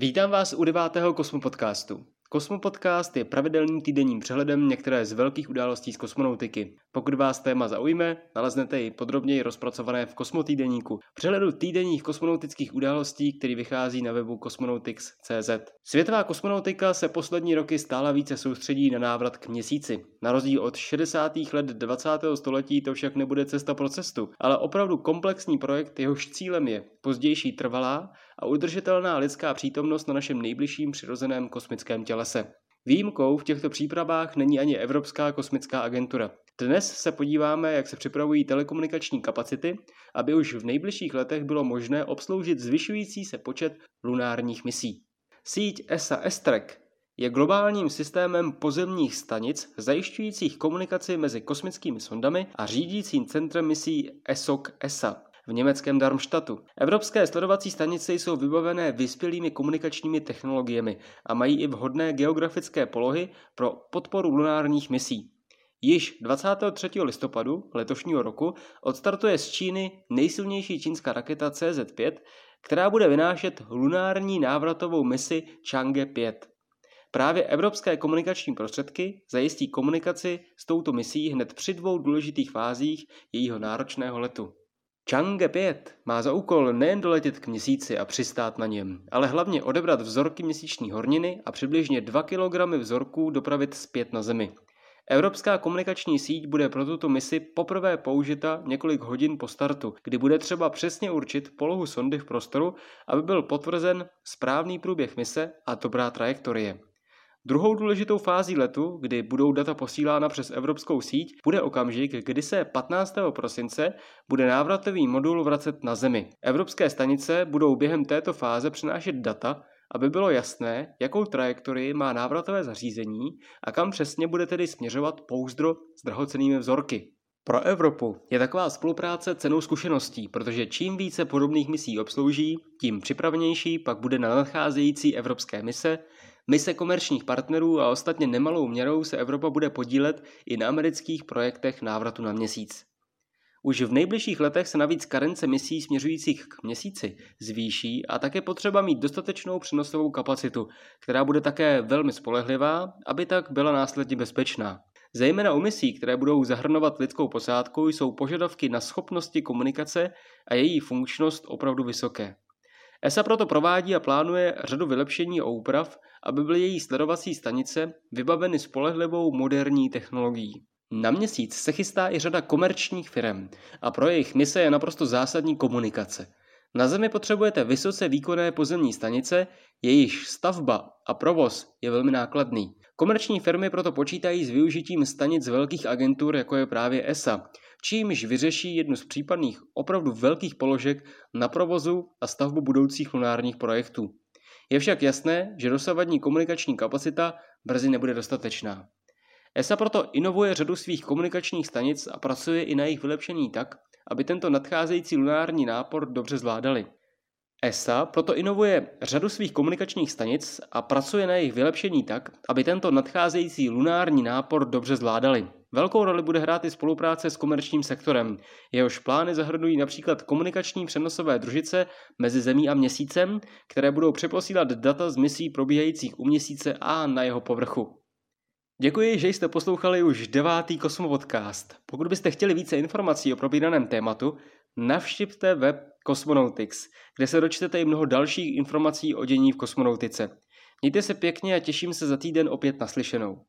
Vítám vás u devátého Kosmopodcastu. Kosmopodcast je pravidelným týdenním přehledem některé z velkých událostí z kosmonautiky. Pokud vás téma zaujme, naleznete ji podrobněji rozpracované v Kosmotýdeníku, přehledu týdenních kosmonautických událostí, který vychází na webu cosmonautics.cz. Světová kosmonautika se poslední roky stále více soustředí na návrat k měsíci. Na rozdíl od 60. let 20. století to však nebude cesta pro cestu, ale opravdu komplexní projekt, jehož cílem je pozdější trvalá a udržitelná lidská přítomnost na našem nejbližším přirozeném kosmickém tělese. Výjimkou v těchto přípravách není ani Evropská kosmická agentura. Dnes se podíváme, jak se připravují telekomunikační kapacity, aby už v nejbližších letech bylo možné obsloužit zvyšující se počet lunárních misí. Síť ESA Estrek je globálním systémem pozemních stanic zajišťujících komunikaci mezi kosmickými sondami a řídícím centrem misí ESOC ESA v německém Darmstadtu. Evropské sledovací stanice jsou vybavené vyspělými komunikačními technologiemi a mají i vhodné geografické polohy pro podporu lunárních misí. Již 23. listopadu letošního roku odstartuje z Číny nejsilnější čínská raketa CZ-5, která bude vynášet lunární návratovou misi Chang'e 5. Právě evropské komunikační prostředky zajistí komunikaci s touto misí hned při dvou důležitých fázích jejího náročného letu. Chang'e 5 má za úkol nejen doletět k měsíci a přistát na něm, ale hlavně odebrat vzorky měsíční horniny a přibližně 2 kg vzorků dopravit zpět na Zemi. Evropská komunikační síť bude pro tuto misi poprvé použita několik hodin po startu, kdy bude třeba přesně určit polohu sondy v prostoru, aby byl potvrzen správný průběh mise a dobrá trajektorie. Druhou důležitou fází letu, kdy budou data posílána přes evropskou síť, bude okamžik, kdy se 15. prosince bude návratový modul vracet na Zemi. Evropské stanice budou během této fáze přinášet data, aby bylo jasné, jakou trajektorii má návratové zařízení a kam přesně bude tedy směřovat pouzdro s drahocenými vzorky. Pro Evropu je taková spolupráce cenou zkušeností, protože čím více podobných misí obslouží, tím připravenější pak bude na nadcházející evropské mise, mise komerčních partnerů a ostatně nemalou měrou se Evropa bude podílet i na amerických projektech návratu na měsíc. Už v nejbližších letech se navíc karence misí směřujících k měsíci zvýší a také potřeba mít dostatečnou přenosovou kapacitu, která bude také velmi spolehlivá, aby tak byla následně bezpečná. Zejména u misí, které budou zahrnovat lidskou posádku, jsou požadavky na schopnosti komunikace a její funkčnost opravdu vysoké. ESA proto provádí a plánuje řadu vylepšení a úprav, aby byly její sledovací stanice vybaveny spolehlivou moderní technologií. Na měsíc se chystá i řada komerčních firm a pro jejich mise je naprosto zásadní komunikace. Na Zemi potřebujete vysoce výkonné pozemní stanice, jejichž stavba a provoz je velmi nákladný. Komerční firmy proto počítají s využitím stanic velkých agentur, jako je právě ESA, čímž vyřeší jednu z případných opravdu velkých položek na provozu a stavbu budoucích lunárních projektů. Je však jasné, že dosavadní komunikační kapacita brzy nebude dostatečná. ESA proto inovuje řadu svých komunikačních stanic a pracuje i na jejich vylepšení tak, aby tento nadcházející lunární nápor dobře zvládali. ESA proto inovuje řadu svých komunikačních stanic a pracuje na jejich vylepšení tak, aby tento nadcházející lunární nápor dobře zvládali. Velkou roli bude hrát i spolupráce s komerčním sektorem. Jehož plány zahrnují například komunikační přenosové družice mezi Zemí a Měsícem, které budou přeposílat data z misí probíhajících u Měsíce a na jeho povrchu. Děkuji, že jste poslouchali už devátý Kosmopodcast. Pokud byste chtěli více informací o probíraném tématu, navštivte web Cosmonautics, kde se dočtete i mnoho dalších informací o dění v kosmonautice. Mějte se pěkně a těším se za týden opět naslyšenou.